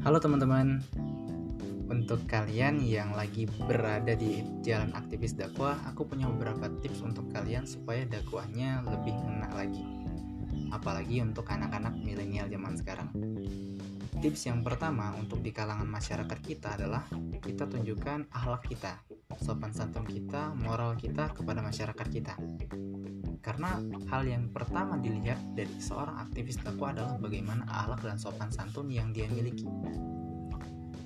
Halo teman-teman, untuk kalian yang lagi berada di jalan aktivis dakwah, aku punya beberapa tips untuk kalian supaya dakwahnya lebih ngena lagi. Apalagi untuk anak-anak milenial zaman sekarang. Tips yang pertama untuk di kalangan masyarakat kita adalah kita tunjukkan akhlak kita, sopan santun kita, moral kita kepada masyarakat kita. Karena hal yang pertama dilihat dari seorang aktivis dakwah adalah bagaimana akhlak dan sopan santun yang dia miliki.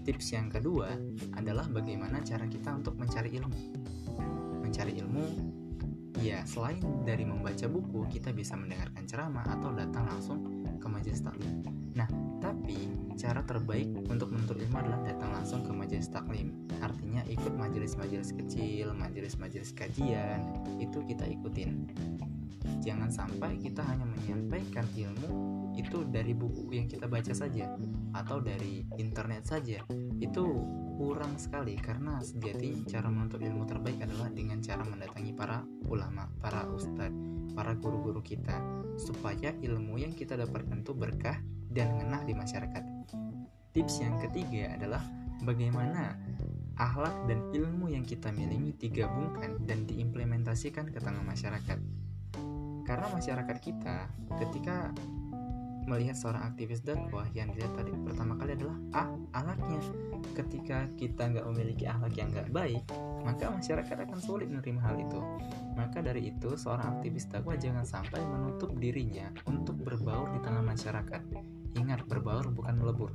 Tips yang kedua adalah bagaimana cara kita untuk mencari ilmu. Mencari ilmu, ya selain dari membaca buku, kita bisa mendengarkan ceramah atau datang langsung ke majelis taklim. Nah, cara terbaik untuk menuntut ilmu adalah datang langsung ke majelis taklim. Artinya ikut majelis-majelis kecil, majelis-majelis kajian, itu kita ikutin jangan sampai kita hanya menyampaikan ilmu itu dari buku yang kita baca saja atau dari internet saja itu kurang sekali karena sejati cara menuntut ilmu terbaik adalah dengan cara mendatangi para ulama, para ustadz, para guru-guru kita supaya ilmu yang kita dapatkan itu berkah dan ngena di masyarakat. Tips yang ketiga adalah bagaimana akhlak dan ilmu yang kita miliki digabungkan dan diimplementasikan ke tengah masyarakat. Karena masyarakat kita ketika melihat seorang aktivis dakwah yang dilihat tadi pertama kali adalah ah alatnya ketika kita nggak memiliki akhlak yang nggak baik maka masyarakat akan sulit menerima hal itu. Maka dari itu seorang aktivis dakwah jangan sampai menutup dirinya untuk berbaur di tengah masyarakat ingat berbaur bukan melebur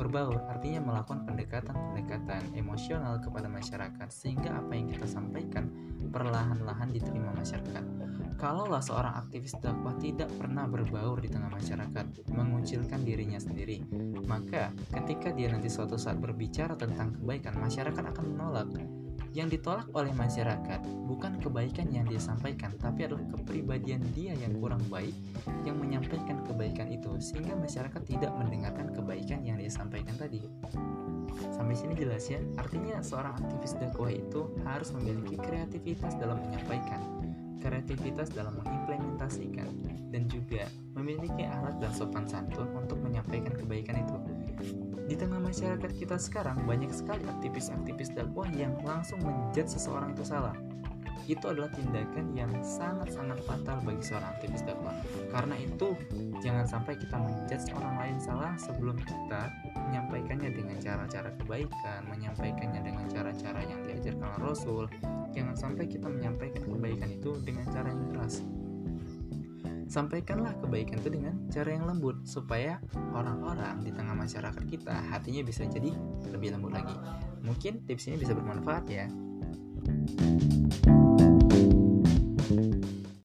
berbaur artinya melakukan pendekatan-pendekatan emosional kepada masyarakat sehingga apa yang kita sampaikan perlahan-lahan diterima masyarakat Kalaulah seorang aktivis dakwah tidak pernah berbaur di tengah masyarakat, mengucilkan dirinya sendiri, maka ketika dia nanti suatu saat berbicara tentang kebaikan, masyarakat akan menolak. Yang ditolak oleh masyarakat bukan kebaikan yang dia sampaikan, tapi adalah kepribadian dia yang kurang baik yang menyampaikan kebaikan itu, sehingga masyarakat tidak mendengarkan kebaikan yang dia sampaikan tadi. Sampai sini jelas ya, artinya seorang aktivis dakwah itu harus memiliki kreativitas dalam menyampaikan kreativitas dalam mengimplementasikan, dan juga memiliki alat dan sopan santun untuk menyampaikan kebaikan itu. Di tengah masyarakat kita sekarang, banyak sekali aktivis-aktivis dakwah yang langsung menjudge seseorang itu salah. Itu adalah tindakan yang sangat-sangat fatal bagi seorang aktivis dakwah. Karena itu, jangan sampai kita menjudge orang lain salah sebelum kita menyampaikannya dengan cara-cara kebaikan, menyampaikannya dengan cara-cara yang diajarkan Rasul, jangan sampai kita menyampaikan kebaikan itu dengan cara yang keras. Sampaikanlah kebaikan itu dengan cara yang lembut supaya orang-orang di tengah masyarakat kita hatinya bisa jadi lebih lembut lagi. Mungkin tips ini bisa bermanfaat ya. thank you